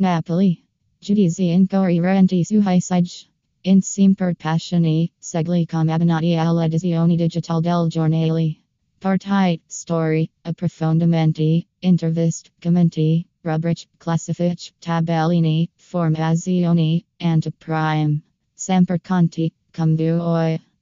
Napoli. Giudizi in corriere su Hisage. in per passioni, segli com abbonati all'edizione digital del giornale. Partite, story, approfondimenti, intervist, commenti, rubric, classific, tabellini, formazioni, anteprime. Semper Conti, come vuoi.